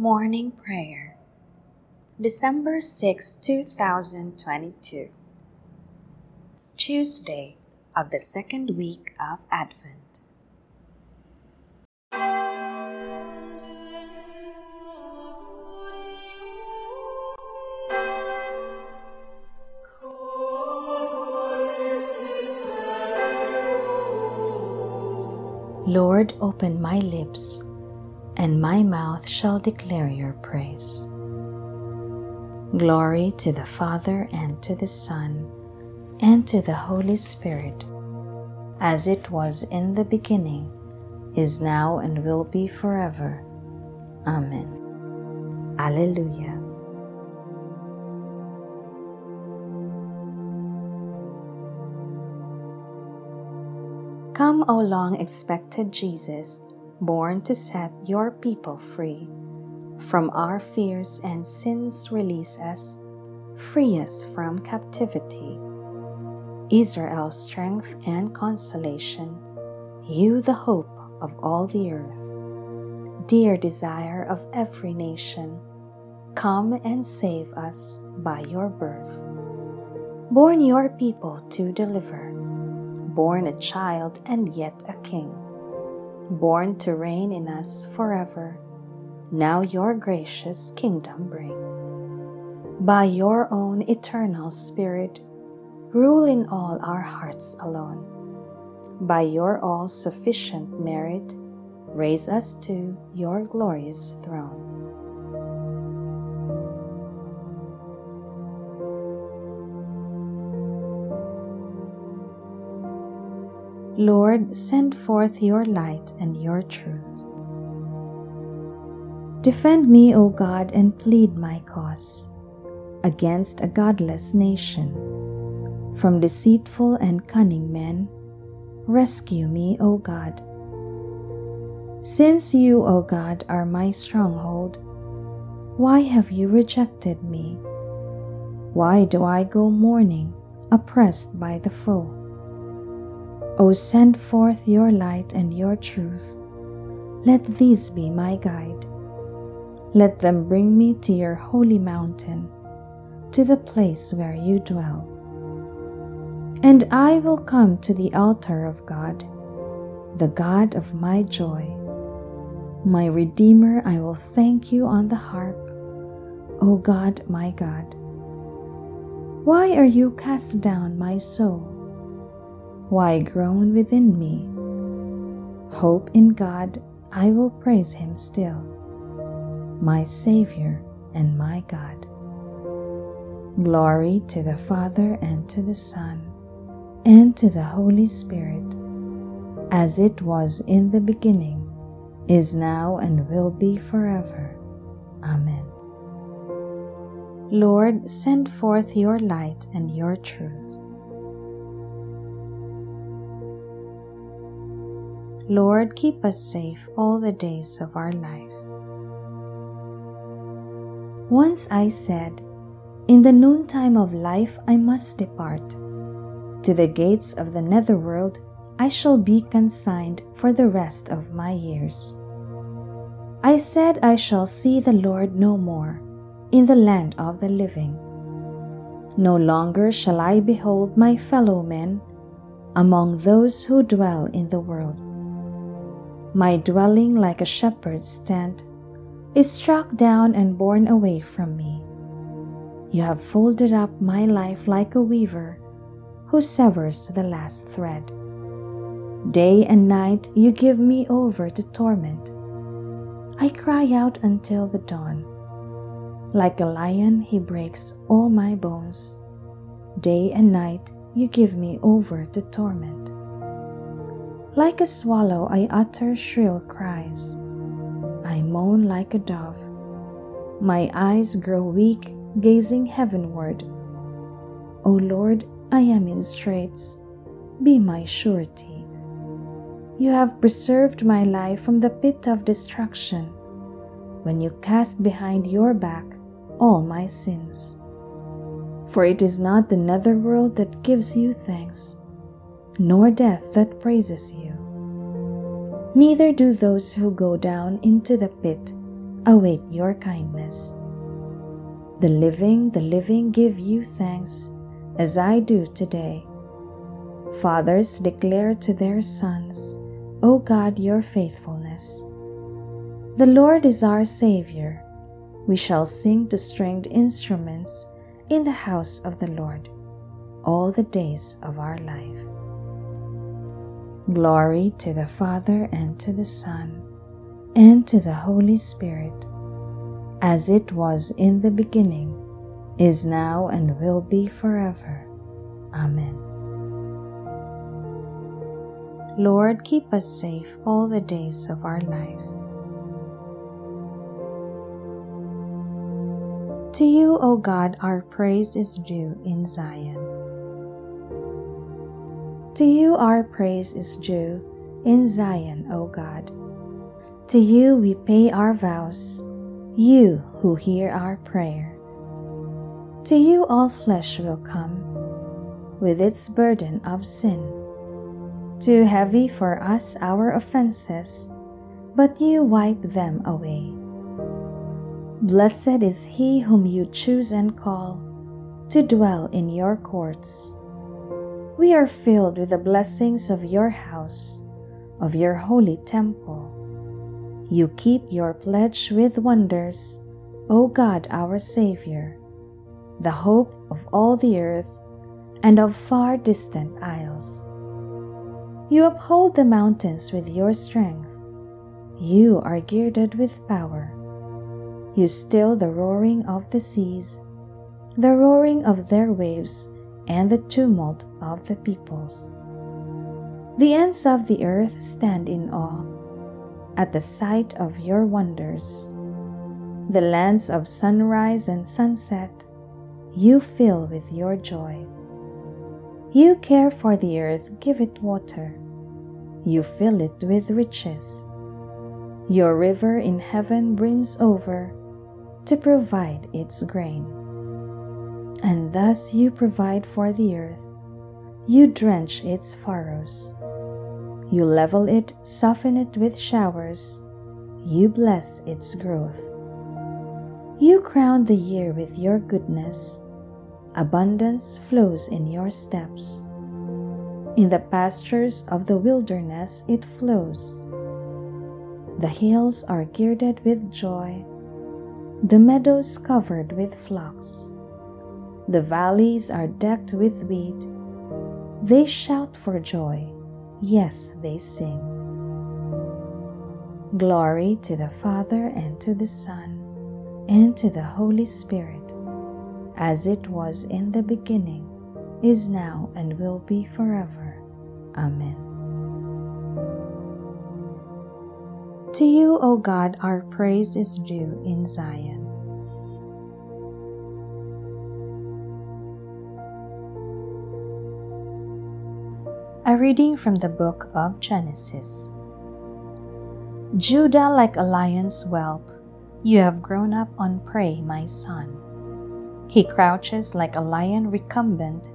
Morning Prayer. December 6, 2022 Tuesday of the second week of Advent. Lord, open my lips, and my mouth shall declare your praise. Glory to the Father, and to the Son, and to the Holy Spirit, as it was in the beginning, is now, and will be forever. Amen. Alleluia. Come, O long expected Jesus, born to set your people free. From our fears and sins, release us, free us from captivity. Israel's strength and consolation, you the hope of all the earth. Dear desire of every nation, come and save us by your birth. Born your people to deliver born a child and yet a king, born to reign in us forever. Now your gracious kingdom bring. By your own eternal Spirit, rule in all our hearts alone. By your all sufficient merit, raise us to your glorious throne. Lord, send forth your light and your truth. Defend me, O God, and plead my cause against a godless nation. From deceitful and cunning men, rescue me, O God. Since you, O God, are my stronghold, why have you rejected me? Why do I go mourning, oppressed by the foe? O send forth your light and your truth. Let these be my guide. Let them bring me to your holy mountain, to the place where you dwell. And I will come to the altar of God, the God of my joy. My Redeemer, I will thank you on the harp, O God, my God. Why are you cast down, my soul? Why groan within me? Hope in God, I will praise Him still, my Savior and my God. Glory to the Father and to the Son and to the Holy Spirit, as it was in the beginning, is now, and will be forever. Amen. Lord, send forth your light and your truth Lord, keep us safe all the days of our life. Once I said, In the noontime of life I must depart. To the gates of the netherworld I shall be consigned for the rest of my years. I said I shall see the Lord no more in the land of the living. No longer shall I behold my fellow men among those who dwell in the world my dwelling like a shepherd's tent is struck down and borne away from me. You have folded up my life like a weaver who severs the last thread. Day and night you give me over to torment. I cry out until the dawn. Like a lion, he breaks all my bones. Day and night you give me over to torment. Like a swallow, I utter shrill cries. I moan like a dove. My eyes grow weak, gazing heavenward. O Lord, I am in straits. Be my surety. You have preserved my life from the pit of destruction when you cast behind your back all my sins. For it is not the netherworld that gives you thanks, nor death that praises you. Neither do those who go down into the pit await your kindness. The living, the living give you thanks, as I do today. Fathers declare to their sons, O God, your faithfulness. The Lord is our Savior. We shall sing to stringed instruments in the house of the Lord all the days of our life. Glory to the Father and to the Son and to the Holy Spirit, as it was in the beginning, is now, and will be forever. Amen. Lord, keep us safe all the days of our life. To you, O God, our praise is due in Zion. To you our praise is due in Zion, O God. To you we pay our vows, you who hear our prayer. To you all flesh will come, with its burden of sin. Too heavy for us our offenses, but you wipe them away. Blessed is he whom you choose and call to dwell in your courts we are filled with the blessings of your house, of your holy temple. You keep your pledge with wonders, O God our Savior, the hope of all the earth and of far distant isles. You uphold the mountains with your strength. You are girded with power. You still the roaring of the seas, the roaring of their waves and the tumult of the peoples. The ends of the earth stand in awe at the sight of your wonders. The lands of sunrise and sunset you fill with your joy. You care for the earth, give it water. You fill it with riches. Your river in heaven brims over to provide its grain and thus you provide for the earth. You drench its furrows. You level it, soften it with showers. You bless its growth. You crown the year with your goodness. Abundance flows in your steps. In the pastures of the wilderness it flows. The hills are girded with joy, the meadows covered with flocks. The valleys are decked with wheat. They shout for joy. Yes, they sing. Glory to the Father and to the Son and to the Holy Spirit, as it was in the beginning, is now, and will be forever. Amen. To you, O God, our praise is due in Zion. A reading from the book of Genesis. Judah, like a lion's whelp, you have grown up on prey, my son. He crouches like a lion recumbent,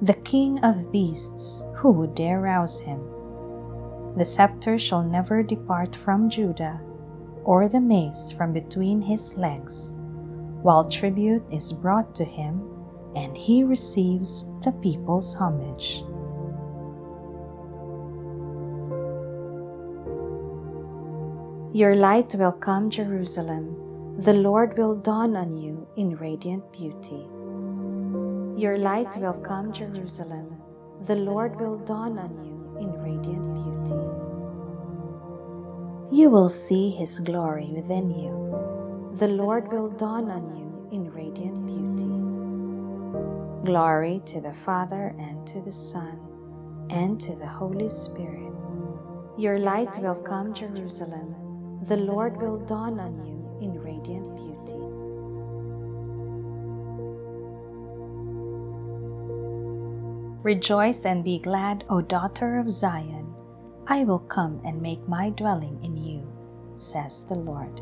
the king of beasts, who would dare rouse him? The scepter shall never depart from Judah, or the mace from between his legs, while tribute is brought to him, and he receives the people's homage. Your light will come, Jerusalem. The Lord will dawn on you in radiant beauty. Your light will come, Jerusalem. The Lord will dawn on you in radiant beauty. You will see his glory within you. The Lord will dawn on you in radiant beauty. Glory to the Father and to the Son and to the Holy Spirit. Your light will come, Jerusalem the Lord will dawn on you in radiant beauty. Rejoice and be glad, O daughter of Zion. I will come and make my dwelling in you, says the Lord.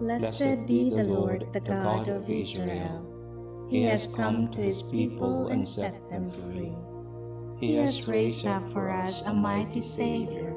Blessed be the Lord, the God of Israel. He has come to his people and set them free. He has raised up for us a mighty Savior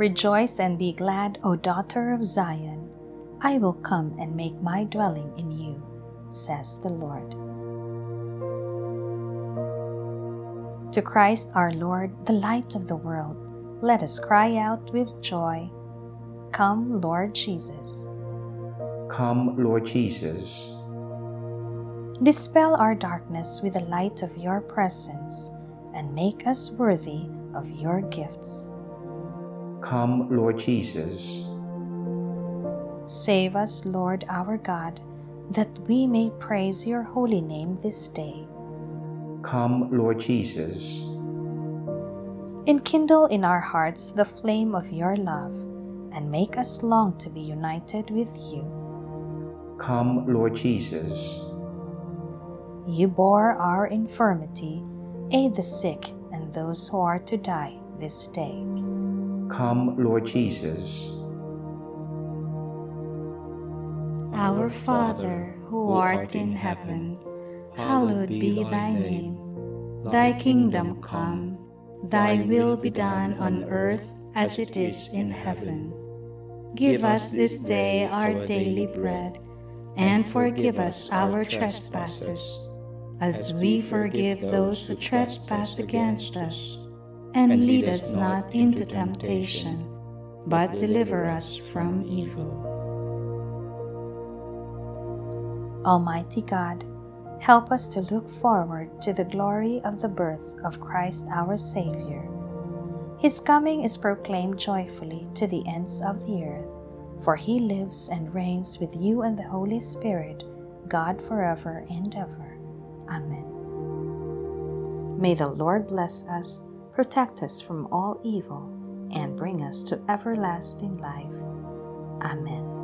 Rejoice and be glad, O daughter of Zion. I will come and make my dwelling in you, says the Lord. To Christ our Lord, the light of the world, let us cry out with joy Come, Lord Jesus. Come, Lord Jesus. Dispel our darkness with the light of your presence and make us worthy of your gifts. Come, Lord Jesus. Save us, Lord our God, that we may praise your holy name this day. Come, Lord Jesus. Enkindle in our hearts the flame of your love and make us long to be united with you. Come, Lord Jesus. You bore our infirmity, aid the sick and those who are to die this day. Come, Lord Jesus. Our Father, who art in heaven, hallowed be thy name. Thy kingdom come, thy will be done on earth as it is in heaven. Give us this day our daily bread, and forgive us our trespasses, as we forgive those who trespass against us. And lead us not into temptation, but deliver us from evil. Almighty God, help us to look forward to the glory of the birth of Christ our Savior. His coming is proclaimed joyfully to the ends of the earth, for he lives and reigns with you and the Holy Spirit, God forever and ever. Amen. May the Lord bless us, protect us from all evil, and bring us to everlasting life. Amen.